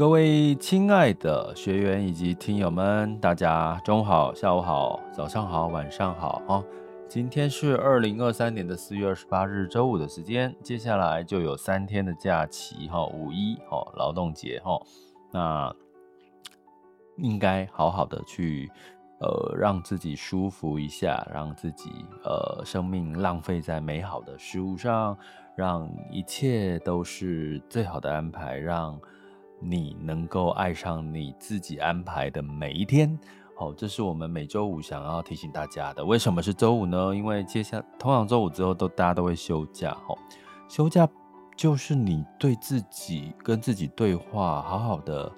各位亲爱的学员以及听友们，大家中午好、下午好、早上好、晚上好啊！今天是二零二三年的四月二十八日周五的时间，接下来就有三天的假期哈，五一哈，劳动节哈，那应该好好的去呃让自己舒服一下，让自己呃生命浪费在美好的事物上，让一切都是最好的安排，让。你能够爱上你自己安排的每一天，好，这是我们每周五想要提醒大家的。为什么是周五呢？因为接下通常周五之后都大家都会休假，哈，休假就是你对自己跟自己对话，好好的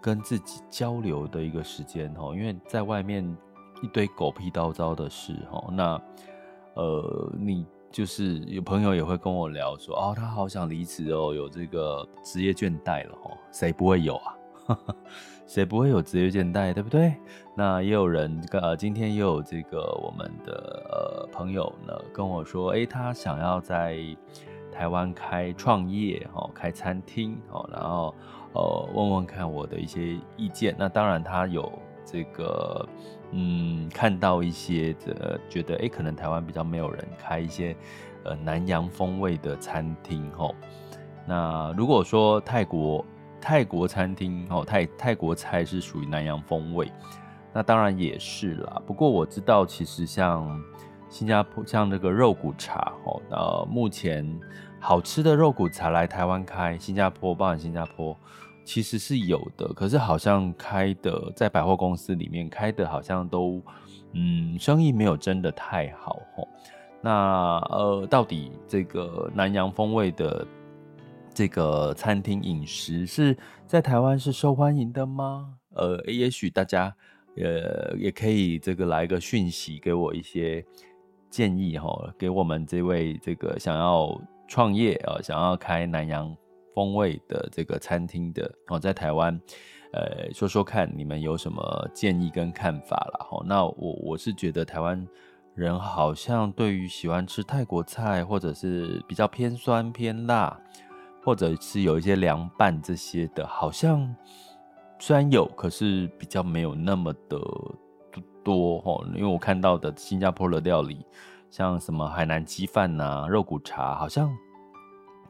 跟自己交流的一个时间，哈，因为在外面一堆狗屁叨叨的事，哈，那呃你。就是有朋友也会跟我聊说，哦，他好想离职哦，有这个职业倦怠了哦，谁不会有啊？谁不会有职业倦怠，对不对？那也有人呃，今天也有这个我们的呃朋友呢跟我说，诶，他想要在台湾开创业哦，开餐厅哦，然后呃问问看我的一些意见。那当然他有这个。嗯，看到一些的，觉得诶，可能台湾比较没有人开一些呃南洋风味的餐厅吼。那如果说泰国泰国餐厅哦，泰泰国菜是属于南洋风味，那当然也是啦。不过我知道，其实像新加坡像这个肉骨茶哦，呃，目前好吃的肉骨茶来台湾开，新加坡包含新加坡。其实是有的，可是好像开的在百货公司里面开的，好像都嗯生意没有真的太好吼。那呃，到底这个南洋风味的这个餐厅饮食是在台湾是受欢迎的吗？呃，也许大家呃也可以这个来个讯息给我一些建议哈，给我们这位这个想要创业啊，想要开南洋。风味的这个餐厅的哦，在台湾，呃，说说看你们有什么建议跟看法啦。哈。那我我是觉得台湾人好像对于喜欢吃泰国菜，或者是比较偏酸偏辣，或者是有一些凉拌这些的，好像虽然有，可是比较没有那么的多哈。因为我看到的新加坡的料理，像什么海南鸡饭呐、肉骨茶，好像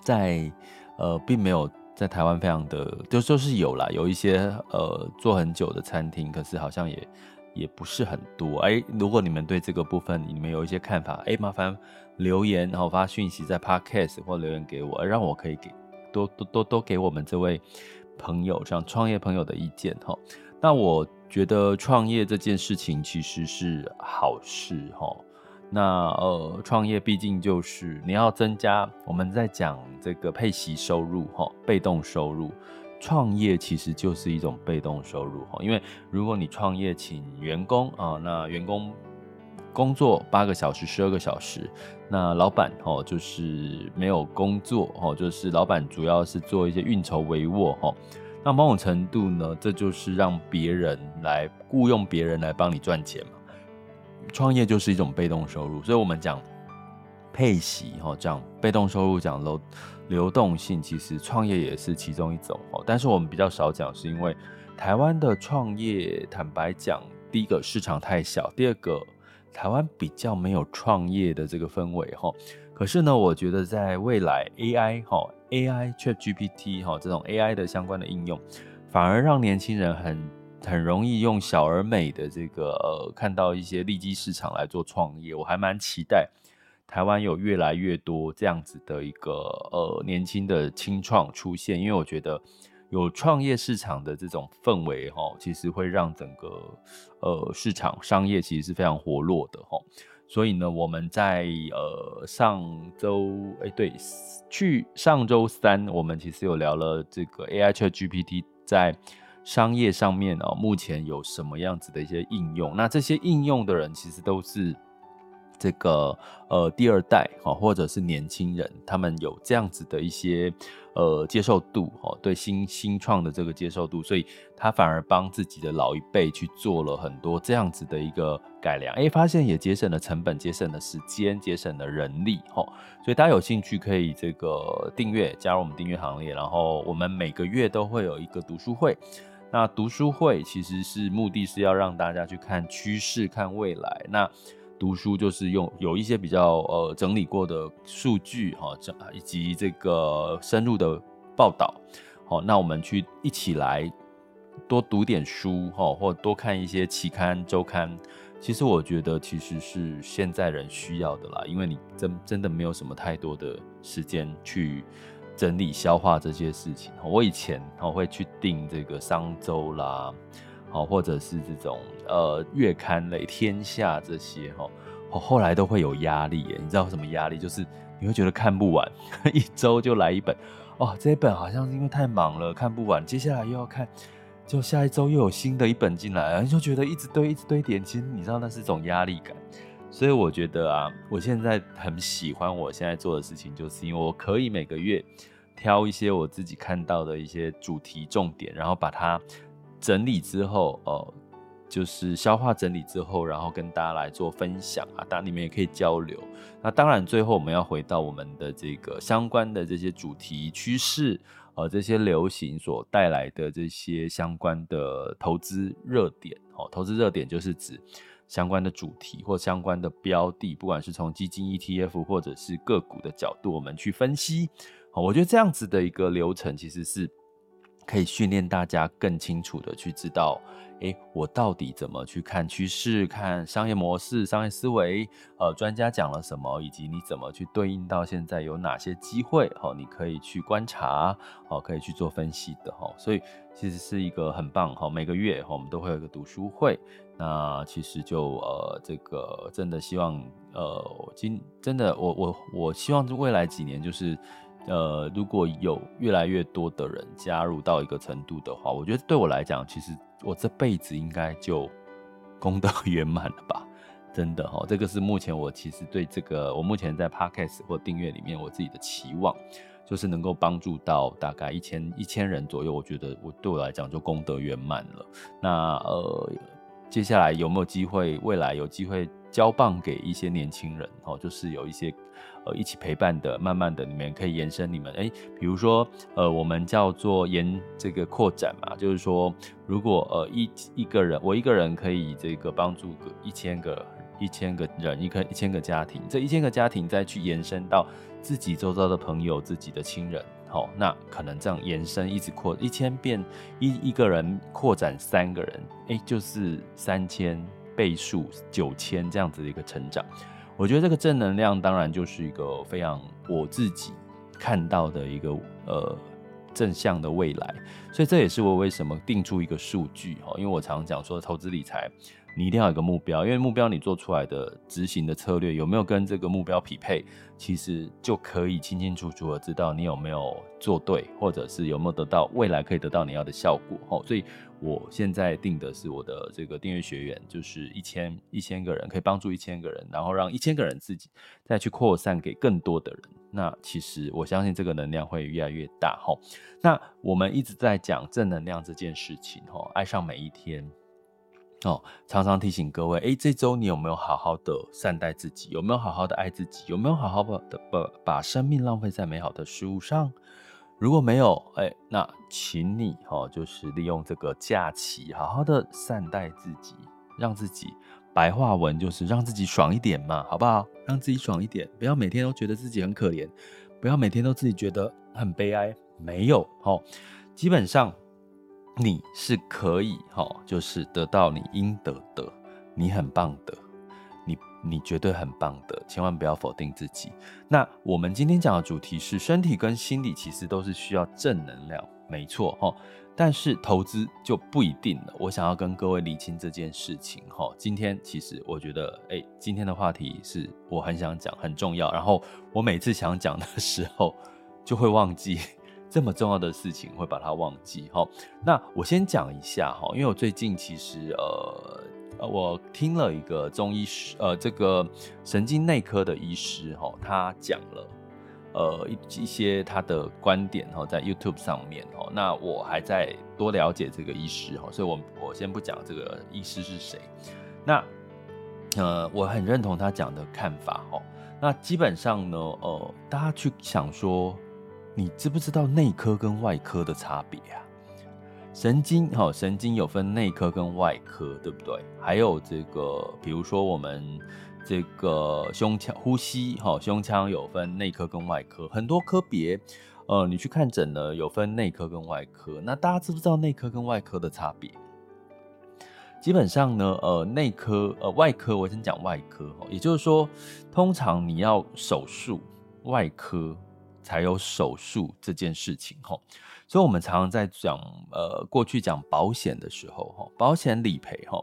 在。呃，并没有在台湾非常的，就就是有啦，有一些呃做很久的餐厅，可是好像也也不是很多。哎，如果你们对这个部分你们有一些看法，哎，麻烦留言，然后发讯息在 Podcast 或留言给我，让我可以给多多多多给我们这位朋友，像创业朋友的意见哈。那我觉得创业这件事情其实是好事哈。那呃，创业毕竟就是你要增加，我们在讲这个配息收入哈，被动收入，创业其实就是一种被动收入哈，因为如果你创业请员工啊，那员工工作八个小时、十二个小时，那老板哦就是没有工作哦，就是老板主要是做一些运筹帷幄哈，那某种程度呢，这就是让别人来雇佣别人来帮你赚钱嘛。创业就是一种被动收入，所以我们讲配息哈，讲被动收入，讲流流动性，其实创业也是其中一种哦。但是我们比较少讲，是因为台湾的创业，坦白讲，第一个市场太小，第二个台湾比较没有创业的这个氛围哈。可是呢，我觉得在未来 AI 哈，AI ChatGPT 哈这种 AI 的相关的应用，反而让年轻人很。很容易用小而美的这个呃，看到一些利基市场来做创业，我还蛮期待台湾有越来越多这样子的一个呃年轻的青创出现，因为我觉得有创业市场的这种氛围哈，其实会让整个呃市场商业其实是非常活络的哈，所以呢，我们在呃上周哎对，去上周三我们其实有聊了这个 AI ChatGPT 在商业上面哦，目前有什么样子的一些应用？那这些应用的人其实都是。这个呃，第二代哈，或者是年轻人，他们有这样子的一些呃接受度哦，对新新创的这个接受度，所以他反而帮自己的老一辈去做了很多这样子的一个改良，哎，发现也节省了成本，节省了时间，节省了人力哈，所以大家有兴趣可以这个订阅，加入我们订阅行列，然后我们每个月都会有一个读书会，那读书会其实是目的是要让大家去看趋势，看未来，那。读书就是用有一些比较呃整理过的数据哈，这以及这个深入的报道，好，那我们去一起来多读点书哈，或多看一些期刊周刊。其实我觉得其实是现在人需要的啦，因为你真真的没有什么太多的时间去整理消化这些事情。我以前我会去订这个商周啦。哦，或者是这种呃月刊类，天下这些哈，我后来都会有压力耶。你知道什么压力？就是你会觉得看不完，一周就来一本，哦，这一本好像是因为太忙了看不完，接下来又要看，就下一周又有新的一本进来，你就觉得一直堆，一直堆点。其实你知道那是一种压力感，所以我觉得啊，我现在很喜欢我现在做的事情，就是因为我可以每个月挑一些我自己看到的一些主题重点，然后把它。整理之后，哦，就是消化整理之后，然后跟大家来做分享啊，当然你们也可以交流。那当然，最后我们要回到我们的这个相关的这些主题趋势，呃，这些流行所带来的这些相关的投资热点，哦，投资热点就是指相关的主题或相关的标的，不管是从基金 ETF 或者是个股的角度，我们去分析。哦，我觉得这样子的一个流程其实是。可以训练大家更清楚的去知道，诶，我到底怎么去看趋势、看商业模式、商业思维，呃，专家讲了什么，以及你怎么去对应到现在有哪些机会，哦，你可以去观察，哦，可以去做分析的，哈，所以其实是一个很棒，哈，每个月我们都会有一个读书会，那其实就呃，这个真的希望，呃，今真的我我我希望未来几年就是。呃，如果有越来越多的人加入到一个程度的话，我觉得对我来讲，其实我这辈子应该就功德 圆满了吧？真的哈，这个是目前我其实对这个，我目前在 Podcast 或订阅里面我自己的期望，就是能够帮助到大概一千一千人左右。我觉得我对我来讲就功德圆满了。那呃，接下来有没有机会？未来有机会交棒给一些年轻人哦，就是有一些。呃，一起陪伴的，慢慢的，你们可以延伸你们，诶，比如说，呃，我们叫做延这个扩展嘛，就是说，如果呃一一个人，我一个人可以这个帮助个一千个一千个人，一个一千个家庭，这一千个家庭再去延伸到自己周遭的朋友、自己的亲人，好，那可能这样延伸一直扩一千变一一个人扩展三个人，诶，就是三千倍数九千这样子的一个成长。我觉得这个正能量当然就是一个非常我自己看到的一个呃正向的未来，所以这也是我为什么定出一个数据哈，因为我常讲说投资理财你一定要有个目标，因为目标你做出来的执行的策略有没有跟这个目标匹配，其实就可以清清楚楚的知道你有没有做对，或者是有没有得到未来可以得到你要的效果哈，所以。我现在定的是我的这个订阅学员，就是一千一千个人，可以帮助一千个人，然后让一千个人自己再去扩散给更多的人。那其实我相信这个能量会越来越大哈。那我们一直在讲正能量这件事情哈，爱上每一天哦，常常提醒各位，诶，这周你有没有好好的善待自己？有没有好好的爱自己？有没有好好的把把生命浪费在美好的事物上？如果没有，哎、那请你哈，就是利用这个假期，好好的善待自己，让自己白话文就是让自己爽一点嘛，好不好？让自己爽一点，不要每天都觉得自己很可怜，不要每天都自己觉得很悲哀。没有，哈，基本上你是可以哈，就是得到你应得的，你很棒的。你你绝对很棒的，千万不要否定自己。那我们今天讲的主题是身体跟心理其实都是需要正能量，没错哈。但是投资就不一定了。我想要跟各位厘清这件事情哈。今天其实我觉得，哎，今天的话题是我很想讲，很重要。然后我每次想讲的时候，就会忘记这么重要的事情，会把它忘记哈。那我先讲一下哈，因为我最近其实呃，我听了一个中医师，呃，这个神经内科的医师哈，他讲了。呃，一一些他的观点哈，在 YouTube 上面哈，那我还在多了解这个医师哈，所以我我先不讲这个医师是谁。那呃，我很认同他讲的看法哈。那基本上呢，呃，大家去想说，你知不知道内科跟外科的差别啊？神经哈，神经有分内科跟外科，对不对？还有这个，比如说我们。这个胸腔呼吸哈，胸腔有分内科跟外科，很多科别，呃，你去看诊呢，有分内科跟外科。那大家知不知道内科跟外科的差别？基本上呢，呃，内科呃外科，我先讲外科哈，也就是说，通常你要手术，外科才有手术这件事情吼。所以我们常常在讲呃过去讲保险的时候哈，保险理赔哈。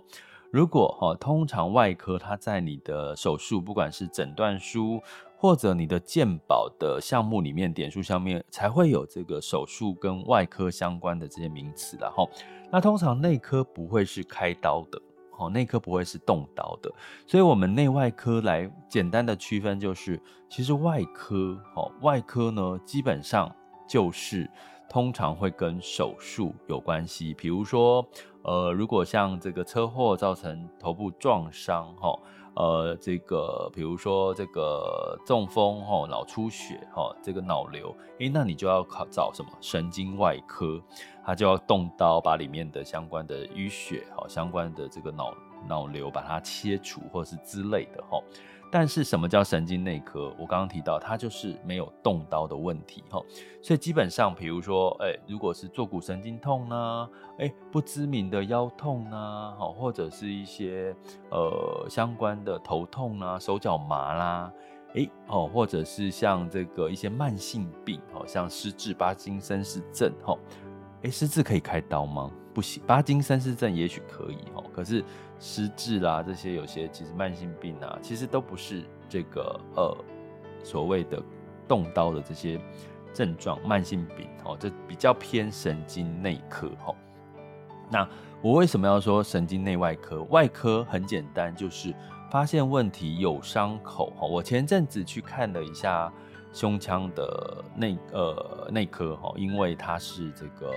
如果哈，通常外科它在你的手术，不管是诊断书或者你的健保的项目里面点数上面，才会有这个手术跟外科相关的这些名词的哈。那通常内科不会是开刀的，哦，内科不会是动刀的，所以我们内外科来简单的区分就是，其实外科，哦，外科呢基本上就是通常会跟手术有关系，比如说。呃，如果像这个车祸造成头部撞伤，哈，呃，这个比如说这个中风，哈，脑出血，哈，这个脑瘤，诶，那你就要考找什么神经外科，他就要动刀把里面的相关的淤血，哈，相关的这个脑脑瘤把它切除，或是之类的，哈。但是什么叫神经内科？我刚刚提到，它就是没有动刀的问题哈，所以基本上，比如说，哎，如果是坐骨神经痛呢，哎，不知名的腰痛呢，哈，或者是一些呃相关的头痛啊、手脚麻啦，哎，哦，或者是像这个一些慢性病，哦，像失智、帕金森氏症，哈，哎，失智可以开刀吗？不行，帕金森氏症也许可以，哈，可是。失智啦，这些有些其实慢性病啊，其实都不是这个呃所谓的动刀的这些症状，慢性病哦，这比较偏神经内科哈。那我为什么要说神经内外科？外科很简单，就是发现问题有伤口哈。我前阵子去看了一下。胸腔的内呃内科哈，因为他是这个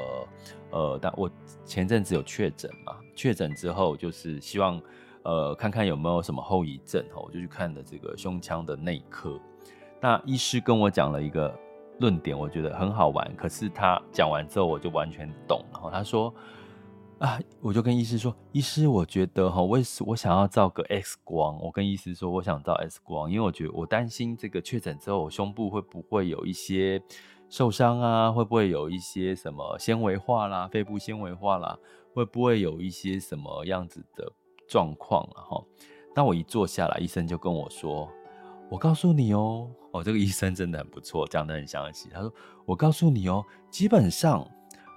呃，但我前阵子有确诊嘛，确诊之后就是希望呃看看有没有什么后遗症哈，我就去看了这个胸腔的内科。那医师跟我讲了一个论点，我觉得很好玩，可是他讲完之后我就完全懂了。他说。啊，我就跟医师说，医师，我觉得哈，我我想要照个 X 光。我跟医师说，我想照 X 光，因为我觉得我担心这个确诊之后，我胸部会不会有一些受伤啊？会不会有一些什么纤维化啦，肺部纤维化啦？会不会有一些什么样子的状况啊？哈，那我一坐下来，医生就跟我说，我告诉你哦，哦，这个医生真的很不错，讲得很详细。他说，我告诉你哦，基本上。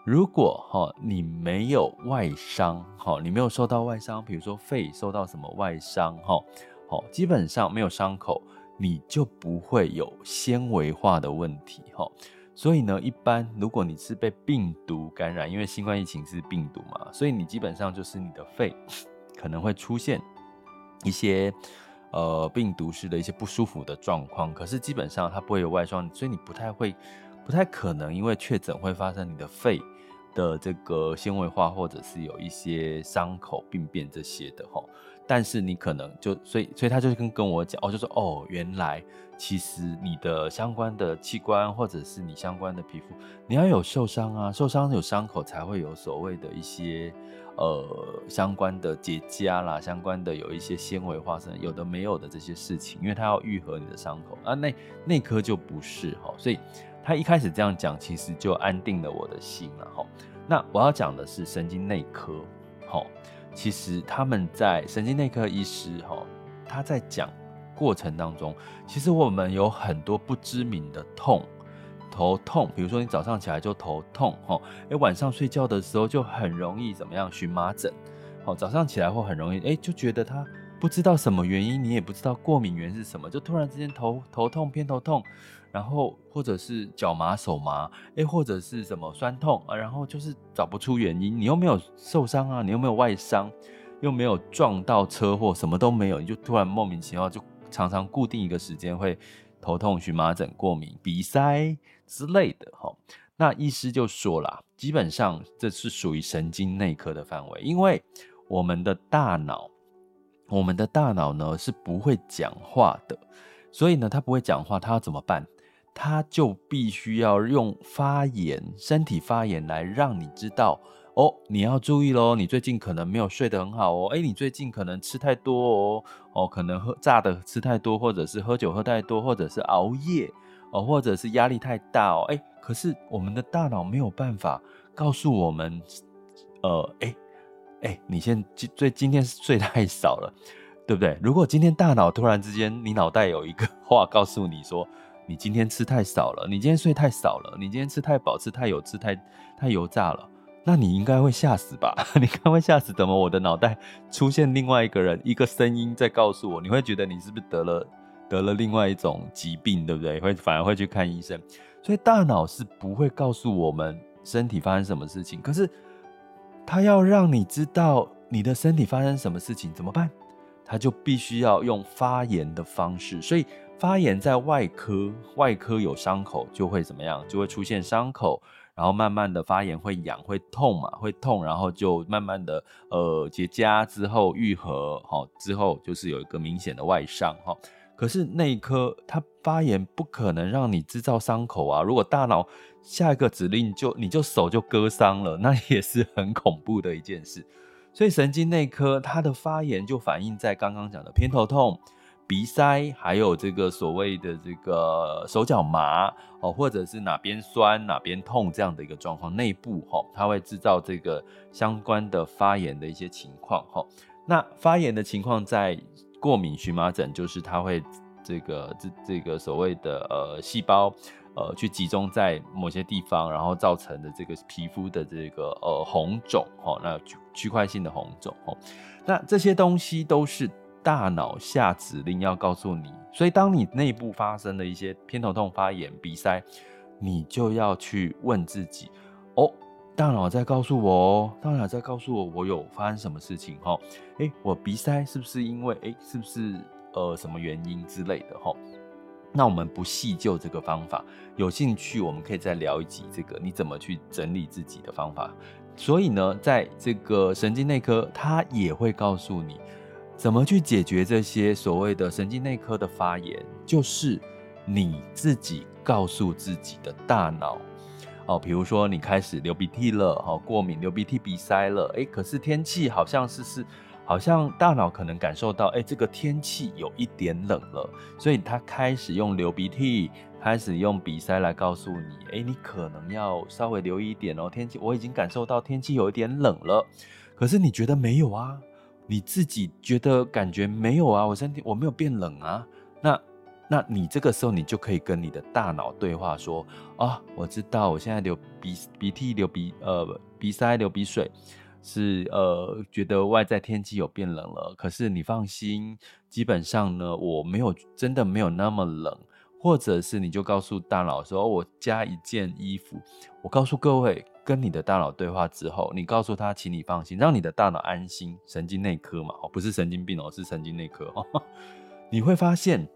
如果哈你没有外伤哈，你没有受到外伤，比如说肺受到什么外伤哈，好，基本上没有伤口，你就不会有纤维化的问题哈。所以呢，一般如果你是被病毒感染，因为新冠疫情是病毒嘛，所以你基本上就是你的肺 可能会出现一些呃病毒式的一些不舒服的状况，可是基本上它不会有外伤，所以你不太会，不太可能因为确诊会发生你的肺。的这个纤维化，或者是有一些伤口、病变这些的哈，但是你可能就所以所以他就跟跟我讲哦，就说哦，原来其实你的相关的器官或者是你相关的皮肤，你要有受伤啊，受伤有伤口才会有所谓的一些呃相关的结痂啦，相关的有一些纤维化生有的没有的这些事情，因为它要愈合你的伤口啊，那内科就不是齁，所以。他一开始这样讲，其实就安定了我的心了哈。那我要讲的是神经内科，哈，其实他们在神经内科医师哈，他在讲过程当中，其实我们有很多不知名的痛，头痛，比如说你早上起来就头痛，哈，哎，晚上睡觉的时候就很容易怎么样？荨麻疹，好，早上起来会很容易，哎，就觉得他不知道什么原因，你也不知道过敏源是什么，就突然之间头头痛偏头痛，然后或者是脚麻手麻，哎，或者是什么酸痛啊，然后就是找不出原因，你又没有受伤啊，你又没有外伤，又没有撞到车祸，什么都没有，你就突然莫名其妙就常常固定一个时间会。头痛、荨麻疹、过敏、鼻塞之类的，哈，那医师就说啦，基本上这是属于神经内科的范围，因为我们的大脑，我们的大脑呢是不会讲话的，所以呢，他不会讲话，他要怎么办？他就必须要用发言、身体发言来让你知道。哦，你要注意喽，你最近可能没有睡得很好哦。诶，你最近可能吃太多哦，哦，可能喝炸的吃太多，或者是喝酒喝太多，或者是熬夜哦，或者是压力太大哦。诶，可是我们的大脑没有办法告诉我们，呃，诶，哎，你现今最今天睡太少了，对不对？如果今天大脑突然之间，你脑袋有一个 话告诉你说，你今天吃太少了，你今天睡太少了，你今天吃太饱，吃太油，吃太太油炸了。那你应该会吓死吧？你应该会吓死，怎么我的脑袋出现另外一个人，一个声音在告诉我？你会觉得你是不是得了得了另外一种疾病，对不对？会反而会去看医生。所以大脑是不会告诉我们身体发生什么事情，可是他要让你知道你的身体发生什么事情怎么办？他就必须要用发炎的方式。所以发炎在外科，外科有伤口就会怎么样？就会出现伤口。然后慢慢的发炎会痒会痛嘛，会痛，然后就慢慢的呃结痂之后愈合，好之后就是有一个明显的外伤哈。可是内科它发炎不可能让你制造伤口啊，如果大脑下一个指令就你就手就割伤了，那也是很恐怖的一件事。所以神经内科它的发炎就反映在刚刚讲的偏头痛。鼻塞，还有这个所谓的这个手脚麻哦，或者是哪边酸哪边痛这样的一个状况，内部哈，它会制造这个相关的发炎的一些情况哈。那发炎的情况在过敏荨麻疹，就是它会这个这这个所谓的呃细胞呃去集中在某些地方，然后造成的这个皮肤的这个呃红肿哦，那区块性的红肿哦，那这些东西都是。大脑下指令要告诉你，所以当你内部发生了一些偏头痛、发炎、鼻塞，你就要去问自己：哦，大脑在告诉我哦，大脑在告诉我，我有发生什么事情？哈，诶，我鼻塞是不是因为诶，是不是呃什么原因之类的？哈，那我们不细究这个方法，有兴趣我们可以再聊一集这个你怎么去整理自己的方法。所以呢，在这个神经内科，它也会告诉你。怎么去解决这些所谓的神经内科的发炎？就是你自己告诉自己的大脑哦，比如说你开始流鼻涕了，哦，过敏流鼻涕鼻塞了，诶，可是天气好像是是，好像大脑可能感受到，诶，这个天气有一点冷了，所以他开始用流鼻涕，开始用鼻塞来告诉你，诶，你可能要稍微留意一点哦，天气我已经感受到天气有一点冷了，可是你觉得没有啊？你自己觉得感觉没有啊？我身体我没有变冷啊。那，那你这个时候你就可以跟你的大脑对话说啊，我知道我现在流鼻鼻涕、流鼻呃鼻塞、流鼻水，是呃觉得外在天气有变冷了。可是你放心，基本上呢，我没有真的没有那么冷。或者是你就告诉大脑说，我加一件衣服。我告诉各位。跟你的大脑对话之后，你告诉他，请你放心，让你的大脑安心。神经内科嘛，哦，不是神经病哦，是神经内科哦。你会发现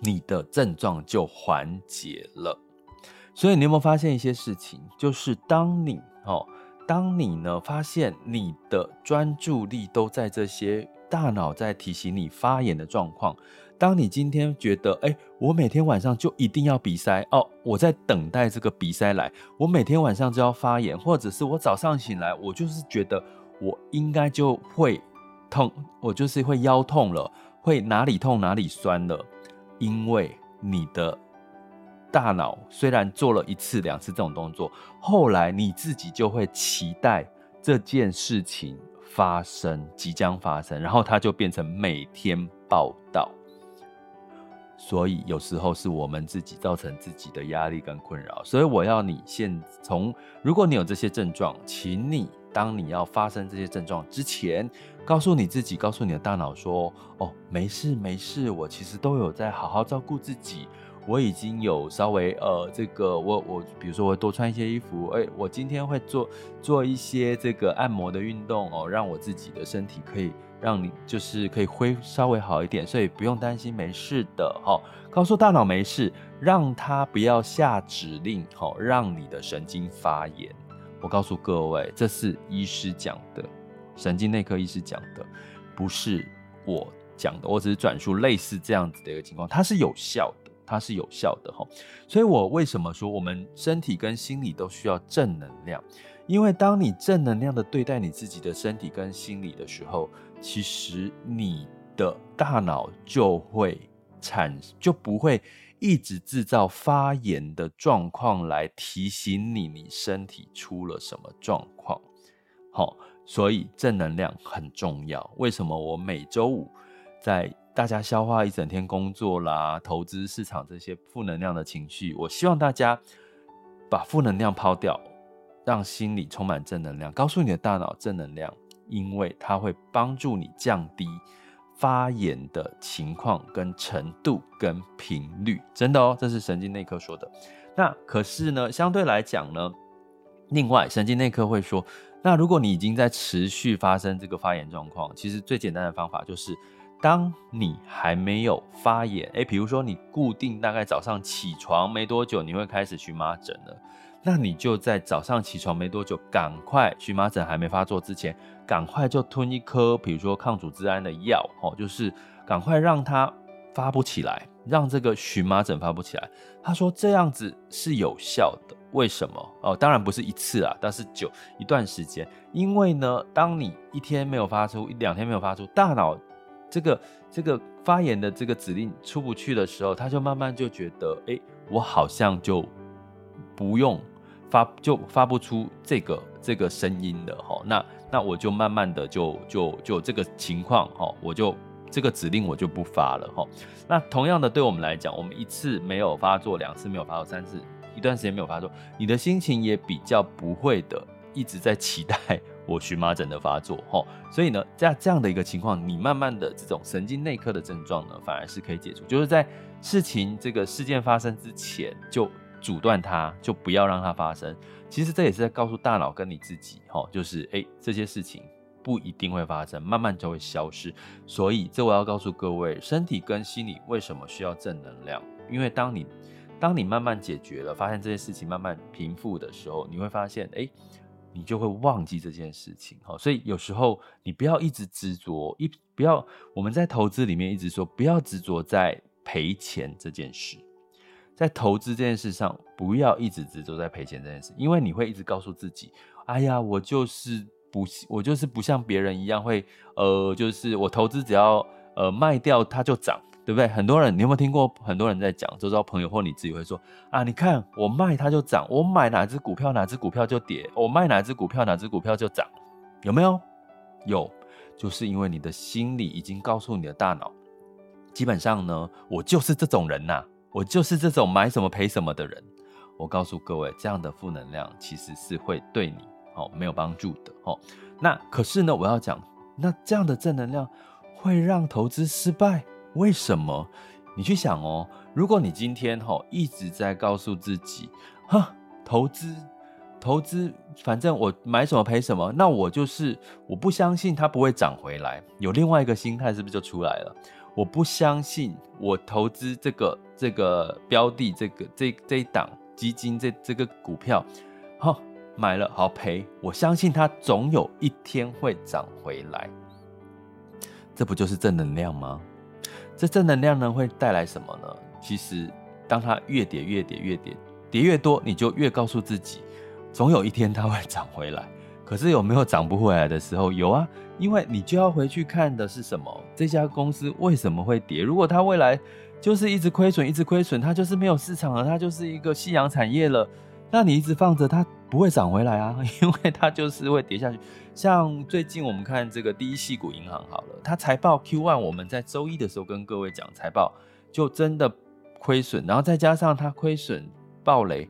你的症状就缓解了。所以你有没有发现一些事情？就是当你哦，当你呢发现你的专注力都在这些大脑在提醒你发炎的状况。当你今天觉得，哎，我每天晚上就一定要鼻塞哦，我在等待这个鼻塞来，我每天晚上就要发炎，或者是我早上醒来，我就是觉得我应该就会痛，我就是会腰痛了，会哪里痛哪里酸了，因为你的大脑虽然做了一次两次这种动作，后来你自己就会期待这件事情发生，即将发生，然后它就变成每天报道。所以有时候是我们自己造成自己的压力跟困扰。所以我要你现从，如果你有这些症状，请你当你要发生这些症状之前，告诉你自己，告诉你的大脑说：“哦，没事没事，我其实都有在好好照顾自己。”我已经有稍微呃，这个我我比如说我多穿一些衣服，哎，我今天会做做一些这个按摩的运动哦，让我自己的身体可以让你就是可以恢稍微好一点，所以不用担心，没事的哈、告诉大脑没事，让他不要下指令，好、哦，让你的神经发炎。我告诉各位，这是医师讲的，神经内科医师讲的，不是我讲的，我只是转述类似这样子的一个情况，它是有效的。它是有效的哈，所以我为什么说我们身体跟心理都需要正能量？因为当你正能量的对待你自己的身体跟心理的时候，其实你的大脑就会产，就不会一直制造发炎的状况来提醒你你身体出了什么状况。好，所以正能量很重要。为什么我每周五在大家消化一整天工作啦、投资市场这些负能量的情绪，我希望大家把负能量抛掉，让心里充满正能量。告诉你的大脑正能量，因为它会帮助你降低发炎的情况跟程度跟频率。真的哦，这是神经内科说的。那可是呢，相对来讲呢，另外神经内科会说，那如果你已经在持续发生这个发炎状况，其实最简单的方法就是。当你还没有发炎，诶，比如说你固定大概早上起床没多久，你会开始荨麻疹了，那你就在早上起床没多久，赶快荨麻疹还没发作之前，赶快就吞一颗，比如说抗组织胺的药，哦，就是赶快让它发不起来，让这个荨麻疹发不起来。他说这样子是有效的，为什么？哦，当然不是一次啊，但是久一段时间，因为呢，当你一天没有发出，一两天没有发出，大脑。这个这个发炎的这个指令出不去的时候，他就慢慢就觉得，哎，我好像就不用发，就发不出这个这个声音了哈。那那我就慢慢的就就就这个情况哈，我就这个指令我就不发了哈。那同样的，对我们来讲，我们一次没有发作，两次没有发作，三次一段时间没有发作，你的心情也比较不会的一直在期待。我荨麻疹的发作，吼，所以呢，在这样的一个情况，你慢慢的这种神经内科的症状呢，反而是可以解除，就是在事情这个事件发生之前就阻断它，就不要让它发生。其实这也是在告诉大脑跟你自己，吼，就是诶，这些事情不一定会发生，慢慢就会消失。所以这我要告诉各位，身体跟心理为什么需要正能量？因为当你当你慢慢解决了，发现这些事情慢慢平复的时候，你会发现，诶。你就会忘记这件事情，好，所以有时候你不要一直执着，一不要我们在投资里面一直说不要执着在赔钱这件事，在投资这件事上不要一直执着在赔钱这件事，因为你会一直告诉自己，哎呀，我就是不，我就是不像别人一样会，呃，就是我投资只要呃卖掉它就涨。对不对？很多人，你有没有听过？很多人在讲，周遭朋友或你自己会说啊，你看我卖它就涨，我买哪只股票哪只股票就跌，我卖哪只股票哪只股票就涨，有没有？有，就是因为你的心理已经告诉你的大脑，基本上呢，我就是这种人呐、我就是这种买什么赔什么的人。我告诉各位，这样的负能量其实是会对你哦没有帮助的哦。那可是呢，我要讲，那这样的正能量会让投资失败。为什么？你去想哦，如果你今天哈一直在告诉自己，哈，投资，投资，反正我买什么赔什么，那我就是我不相信它不会涨回来。有另外一个心态是不是就出来了？我不相信我投资这个这个标的，这个这这一档基金，这这个股票，哈，买了好赔，我相信它总有一天会涨回来。这不就是正能量吗？这正能量呢会带来什么呢？其实，当它越跌越跌越跌，跌越多，你就越告诉自己，总有一天它会涨回来。可是有没有涨不回来的时候？有啊，因为你就要回去看的是什么？这家公司为什么会跌？如果它未来就是一直亏损，一直亏损，它就是没有市场了，它就是一个夕阳产业了。那你一直放着它不会涨回来啊，因为它就是会跌下去。像最近我们看这个第一矽谷银行好了，它财报 Q one，我们在周一的时候跟各位讲财报就真的亏损，然后再加上它亏损暴雷，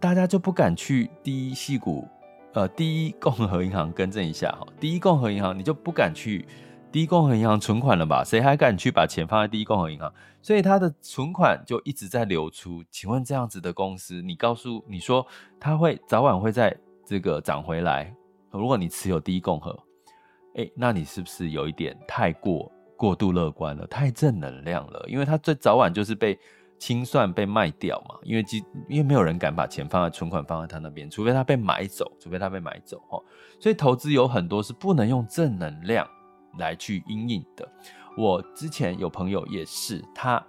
大家就不敢去第一矽谷，呃，第一共和银行更正一下哈，第一共和银行你就不敢去。第一共和银行存款了吧？谁还敢去把钱放在第一共和银行？所以他的存款就一直在流出。请问这样子的公司，你告诉你说他会早晚会在这个涨回来？如果你持有第一共和，诶，那你是不是有一点太过过度乐观了？太正能量了？因为他最早晚就是被清算、被卖掉嘛。因为基因为没有人敢把钱放在存款放在他那边，除非他被买走，除非他被买走哈。所以投资有很多是不能用正能量。来去因应的，我之前有朋友也是，他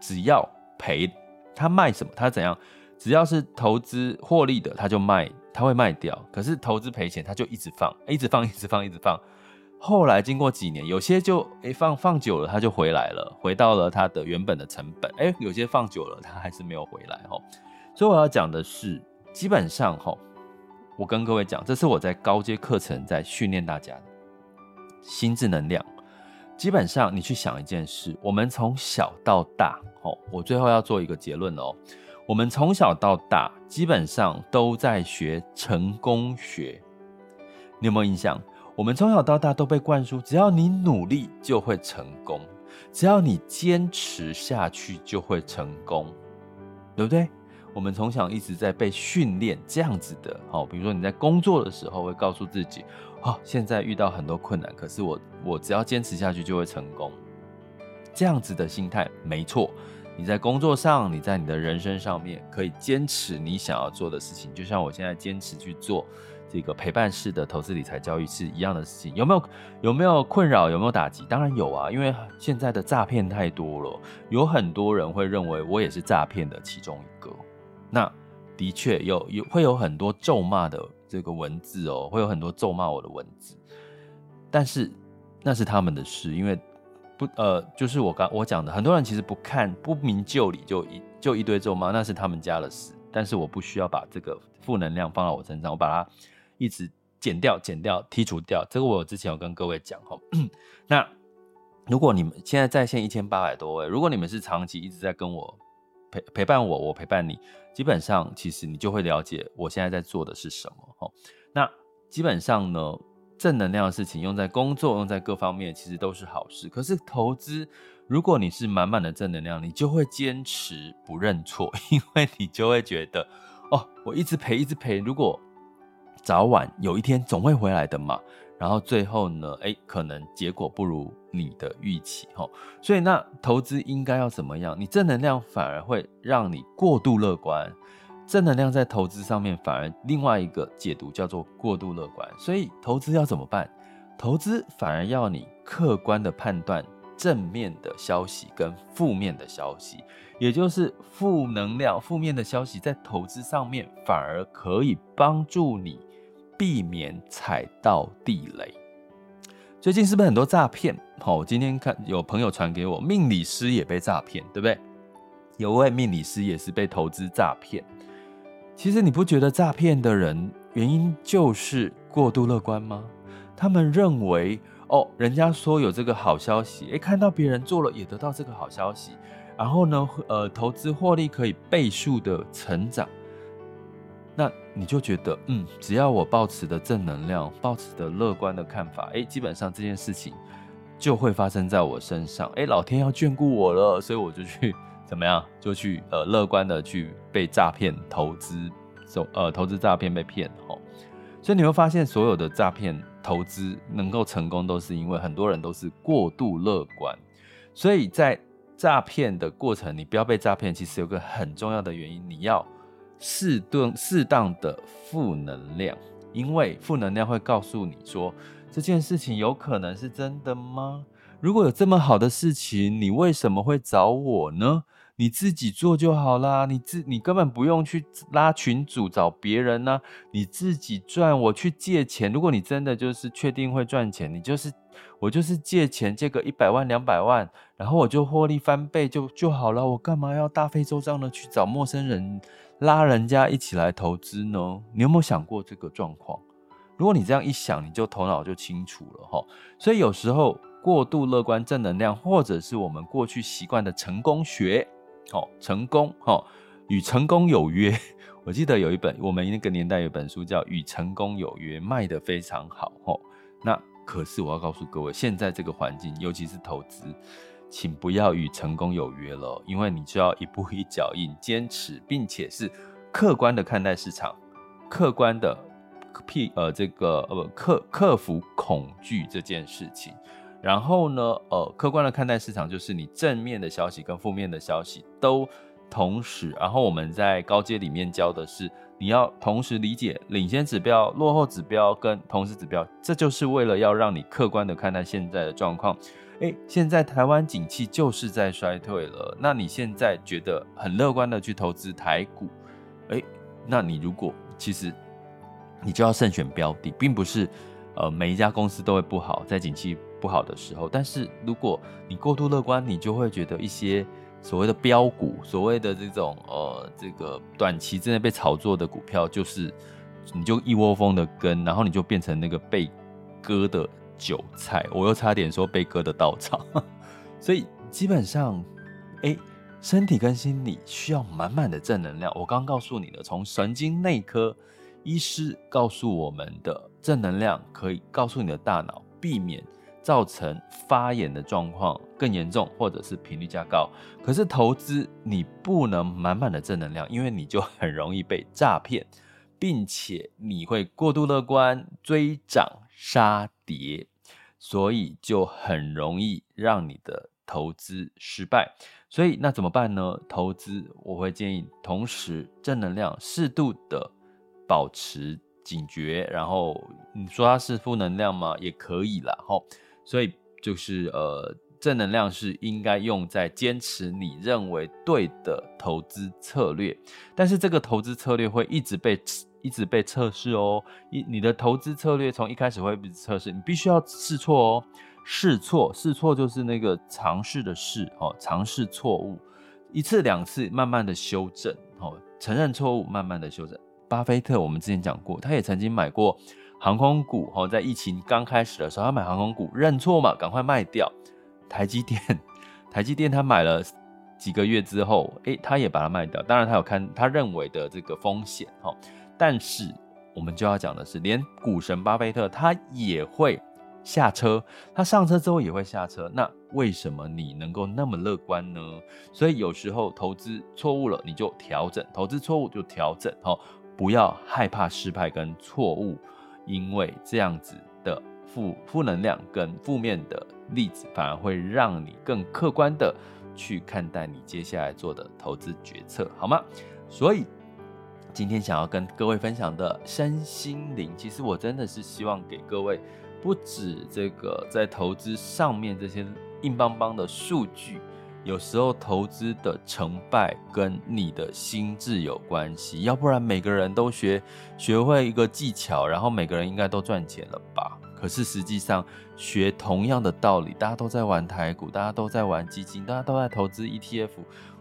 只要赔，他卖什么，他怎样，只要是投资获利的，他就卖，他会卖掉。可是投资赔钱，他就一直放，一直放，一直放，一直放。后来经过几年，有些就哎放放久了，他就回来了，回到了他的原本的成本。哎，有些放久了，他还是没有回来哦。所以我要讲的是，基本上哈，我跟各位讲，这是我在高阶课程在训练大家的。心智能量，基本上你去想一件事，我们从小到大，哦，我最后要做一个结论哦，我们从小到大基本上都在学成功学，你有没有印象？我们从小到大都被灌输，只要你努力就会成功，只要你坚持下去就会成功，对不对？我们从小一直在被训练这样子的，好，比如说你在工作的时候会告诉自己，哦，现在遇到很多困难，可是我我只要坚持下去就会成功，这样子的心态没错。你在工作上，你在你的人生上面可以坚持你想要做的事情，就像我现在坚持去做这个陪伴式的投资理财教育是一样的事情。有没有有没有困扰？有没有打击？当然有啊，因为现在的诈骗太多了，有很多人会认为我也是诈骗的其中一个。那的确有有会有很多咒骂的这个文字哦，会有很多咒骂我的文字，但是那是他们的事，因为不呃，就是我刚我讲的，很多人其实不看不明就里就一就一堆咒骂，那是他们家的事，但是我不需要把这个负能量放到我身上，我把它一直剪掉、剪掉、剔除掉。这个我之前有跟各位讲哈。那如果你们现在在线一千八百多位，如果你们是长期一直在跟我。陪陪伴我，我陪伴你，基本上其实你就会了解我现在在做的是什么。那基本上呢，正能量的事情用在工作，用在各方面，其实都是好事。可是投资，如果你是满满的正能量，你就会坚持不认错，因为你就会觉得，哦，我一直赔，一直赔，如果早晚有一天总会回来的嘛。然后最后呢，诶，可能结果不如你的预期，吼，所以那投资应该要怎么样？你正能量反而会让你过度乐观，正能量在投资上面反而另外一个解读叫做过度乐观。所以投资要怎么办？投资反而要你客观的判断正面的消息跟负面的消息，也就是负能量、负面的消息在投资上面反而可以帮助你。避免踩到地雷。最近是不是很多诈骗？好，我今天看有朋友传给我，命理师也被诈骗，对不对？有位命理师也是被投资诈骗。其实你不觉得诈骗的人原因就是过度乐观吗？他们认为哦，人家说有这个好消息，诶，看到别人做了也得到这个好消息，然后呢，呃，投资获利可以倍数的成长。那你就觉得，嗯，只要我抱持的正能量，抱持的乐观的看法，诶，基本上这件事情就会发生在我身上，诶，老天要眷顾我了，所以我就去 怎么样，就去呃乐观的去被诈骗投资，走呃投资诈骗被骗哦，所以你会发现所有的诈骗投资能够成功，都是因为很多人都是过度乐观，所以在诈骗的过程，你不要被诈骗，其实有个很重要的原因，你要。适当适当的负能量，因为负能量会告诉你说，这件事情有可能是真的吗？如果有这么好的事情，你为什么会找我呢？你自己做就好啦，你自你根本不用去拉群组找别人呢、你自己赚。我去借钱，如果你真的就是确定会赚钱，你就是我就是借钱借个一百万两百万，然后我就获利翻倍就就好了。我干嘛要大费周章的去找陌生人？拉人家一起来投资呢？你有没有想过这个状况？如果你这样一想，你就头脑就清楚了哈。所以有时候过度乐观正能量，或者是我们过去习惯的成功学，哦，成功，哦，与成功有约。我记得有一本我们那个年代有本书叫《与成功有约》，卖得非常好，哦。那可是我要告诉各位，现在这个环境，尤其是投资，请不要与成功有约了，因为你就要一步一脚印，坚持，并且是客观的看待市场，客观的。P 呃，这个呃不克克服恐惧这件事情，然后呢，呃，客观的看待市场，就是你正面的消息跟负面的消息都同时。然后我们在高阶里面教的是，你要同时理解领先指标、落后指标跟同时指标，这就是为了要让你客观的看待现在的状况。诶，现在台湾景气就是在衰退了，那你现在觉得很乐观的去投资台股，诶，那你如果其实。你就要慎选标的，并不是，呃，每一家公司都会不好，在景气不好的时候。但是如果你过度乐观，你就会觉得一些所谓的标股，所谓的这种呃，这个短期之内被炒作的股票，就是你就一窝蜂的跟，然后你就变成那个被割的韭菜。我又差点说被割的稻草。所以基本上，哎，身体跟心理需要满满的正能量。我刚刚告诉你的，从神经内科。医师告诉我们的正能量可以告诉你的大脑，避免造成发炎的状况更严重，或者是频率加高。可是投资你不能满满的正能量，因为你就很容易被诈骗，并且你会过度乐观，追涨杀跌，所以就很容易让你的投资失败。所以那怎么办呢？投资我会建议同时正能量适度的。保持警觉，然后你说它是负能量吗？也可以啦，吼。所以就是呃，正能量是应该用在坚持你认为对的投资策略，但是这个投资策略会一直被一直被测试哦。一你的投资策略从一开始会被测试，你必须要试错哦，试错试错就是那个尝试的试哦，尝试错误一次两次，慢慢的修正哦，承认错误，慢慢的修正。巴菲特，我们之前讲过，他也曾经买过航空股。哦，在疫情刚开始的时候，他买航空股认错嘛，赶快卖掉。台积电，台积电他买了几个月之后，诶，他也把它卖掉。当然，他有看他认为的这个风险，哈。但是我们就要讲的是，连股神巴菲特他也会下车，他上车之后也会下车。那为什么你能够那么乐观呢？所以有时候投资错误了，你就调整；投资错误就调整，哈。不要害怕失败跟错误，因为这样子的负负能量跟负面的例子，反而会让你更客观的去看待你接下来做的投资决策，好吗？所以今天想要跟各位分享的身心灵，其实我真的是希望给各位，不止这个在投资上面这些硬邦邦的数据。有时候投资的成败跟你的心智有关系，要不然每个人都学学会一个技巧，然后每个人应该都赚钱了吧？可是实际上学同样的道理，大家都在玩台股，大家都在玩基金，大家都在投资 ETF，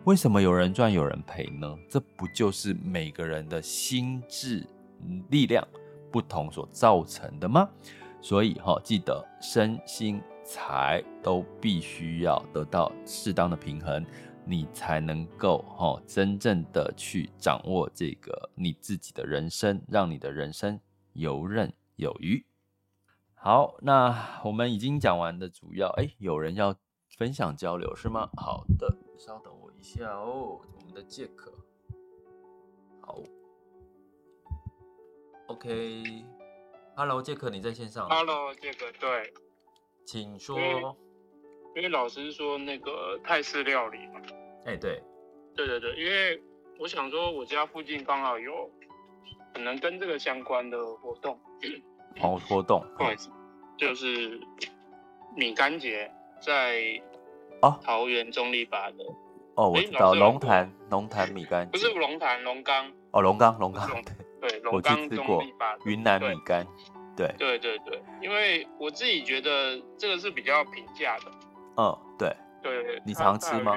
为什么有人赚有人赔呢？这不就是每个人的心智力量不同所造成的吗？所以哈，记得身心。财都必须要得到适当的平衡，你才能够哈真正的去掌握这个你自己的人生，让你的人生游刃有余。好，那我们已经讲完的主要，哎，有人要分享交流是吗？好的，稍等下哦，我们的杰克，好，OK，Hello，杰克，你在线上？Hello，杰克，对。请说。因为老师说那个泰式料理嘛。哎、欸，对，对对对，因为我想说，我家附近刚好有可能跟这个相关的活动。哦，活动。不好意思，就是米干节在哦桃园中立吧的。哦，我知道龙潭龙潭米干。不是龙潭龙岗。哦，龙岗龙岗。对，龙岗中坜办云南米干。对对对对，因为我自己觉得这个是比较平价的。嗯，对对。你常吃吗？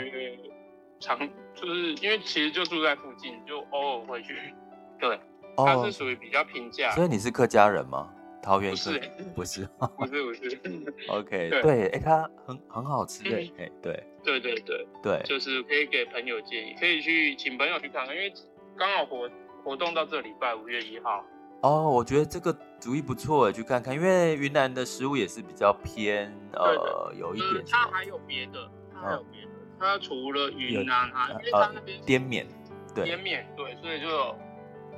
常就是因为其实就住在附近，就偶尔会去。对，它是属于比较平价。所以你是客家人吗？桃园 不是不是不是不是。OK，对对，哎，它很很好吃哎，哎，对对对对对，就是可以给朋友建议，可以去请朋友去看看，因为刚好活活动到这礼拜五月一号。哦，我觉得这个主意不错哎，去看看，因为云南的食物也是比较偏呃有一点。它还有别的，它还有别的，它除了云南啊，因为它那边滇缅，对，滇缅对，所以就有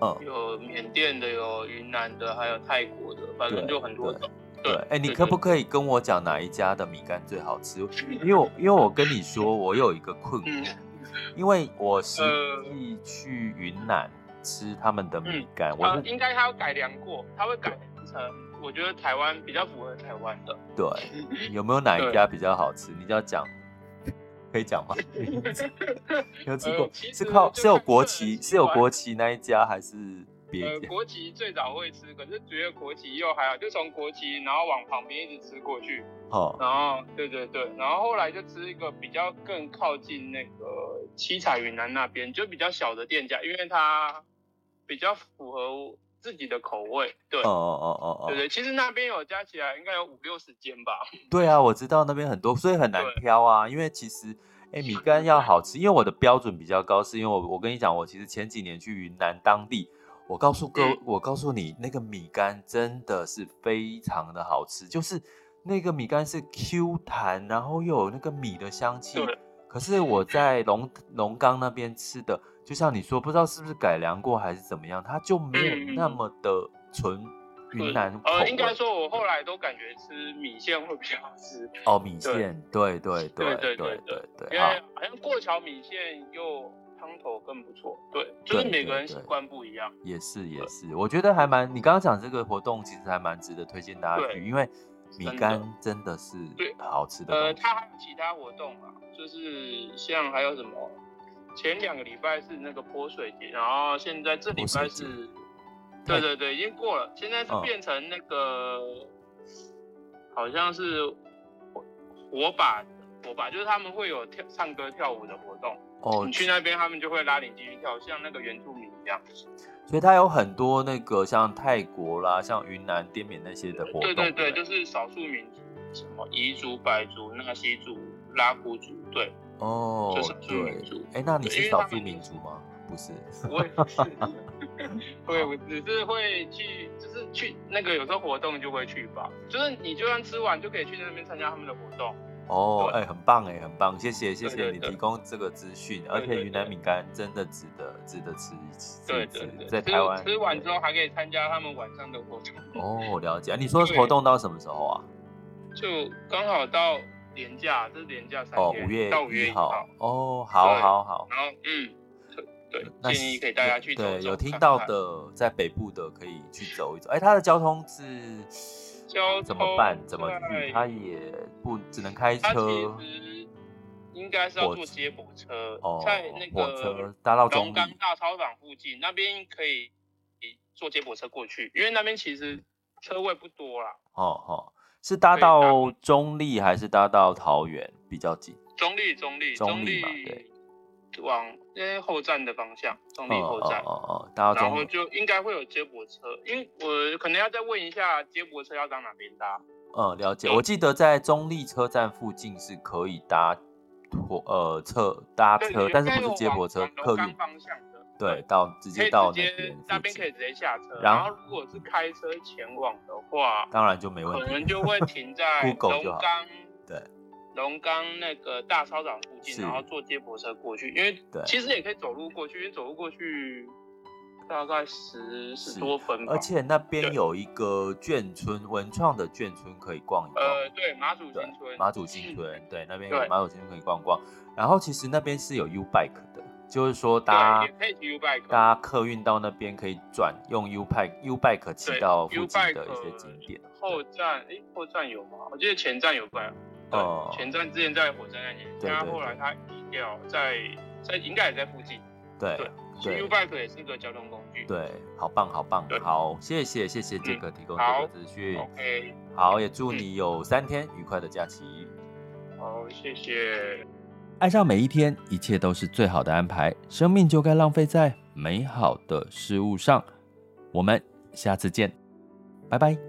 嗯有缅甸的，有云南的，还有泰国的，反正就很多种。对，哎，你可不可以跟我讲哪一家的米干最好吃？因为我 因为我跟你说，我有一个困惑，因为我实际去云南。吃他们的米干，我、呃、应该他有改良过，他会改良成我觉得台湾比较符合台湾的。对，有没有哪一家比较好吃？你就要讲，可以讲吗？有吃过？是靠是有国旗是有国旗那一家还是别家？呃，国旗最早会吃，可是觉得国旗又还好，就从国旗然后往旁边一直吃过去。哦，然后对对对，然后后来就吃一个比较更靠近那个七彩云南那边，就比较小的店家，因为它。比较符合自己的口味，对，哦哦哦哦，对对，其实那边有加起来应该有五六十间吧。对啊，我知道那边很多，所以很难挑啊。因为其实，哎，米干要好吃，因为我的标准比较高，是因为我我跟你讲，我其实前几年去云南当地，我告诉各，嗯、我告诉你，那个米干真的是非常的好吃，就是那个米干是 Q 弹，然后又有那个米的香气。可是我在龙龙岗那边吃的。就像你说，不知道是不是改良过还是怎么样，它就没有那么的纯云南口味。呃，应该说，我后来都感觉吃米线会比较好吃。哦，米线，对对对对对对对，因为好像过桥米线又汤头更不错。对，就是每个人习惯不一样。也是也是，我觉得还蛮，你刚刚讲这个活动其实还蛮值得推荐大家去，因为米干真的是好吃的。呃，它还有其他活动啊，就是像还有什么？前两个礼拜是那个泼水节，然后现在这礼拜是，对对对，已经过了，现在是变成那个，好像是火把，火把就是他们会有跳唱歌跳舞的活动。哦，你去那边他们就会拉你进去跳，像那个原住民一样，所以它有很多那个像泰国啦，像云南、滇缅那些的活动，对对对，就是少数民族，什么彝族、白族、纳西族、拉祜族，对。哦，对，哎，那你是少数民族吗？不是，我也 不是，对，我只是会去，就是去那个有时候活动就会去吧，就是你就算吃完就可以去那边参加他们的活动。哦，哎，很棒哎，很棒，谢谢谢谢你提供这个资讯，而且云南米干真的值得值得吃一次。对对对，在台湾吃完之后还可以参加他们晚上的活动。哦，了解，你 说活动到什么时候啊？就刚好到。连假，这是连假三天，哦，五月到五月一号。哦，好，好，好。然后，嗯，对，建议给大家去走走。对，有听到的，在北部的可以去走一走。哎，它的交通是交怎么办？怎么去？他也不只能开车。应该是要坐接驳车，哦，在那个火车中钢大操场附近，那边可以坐接驳车过去，因为那边其实车位不多啦。哦，哦。是搭到中立还是搭到桃园比较近？中立，中立，中立嘛，对，往后站的方向，中立后站，哦哦，搭到中坜，然后就应该会有接驳车，因为我可能要再问一下接驳车要到哪边搭。嗯，了解。我记得在中立车站附近是可以搭火呃车搭车，但是不是接驳车，客运方向。对，到直接到那边，那边可以直接下车。然后如果是开车前往的话，当然就没问题，可能就会停在 龙岗，对，龙岗那个大操场附近，然后坐接驳车过去。因为其实也可以走路过去，因为走路过去大概十十多分吧。而且那边有一个眷村，文创的眷村可以逛一逛。呃，对，马祖新村，马祖新村，对，那边有马祖新村可以逛逛。然后其实那边是有 U Bike 的。就是说，搭搭客运到那边可以转用 U Bike U Bike 骑到附近的一些景点。后站，诶，后站有吗？我记得前站有吧。哦。前站之前在火车站那边，然后后来它移掉，在在应该也在附近。对对。U Bike 也是个交通工具。对，好棒好棒，好，谢谢谢谢杰克提供这个资讯。OK。好，也祝你有三天愉快的假期。好，谢谢。爱上每一天，一切都是最好的安排。生命就该浪费在美好的事物上。我们下次见，拜拜。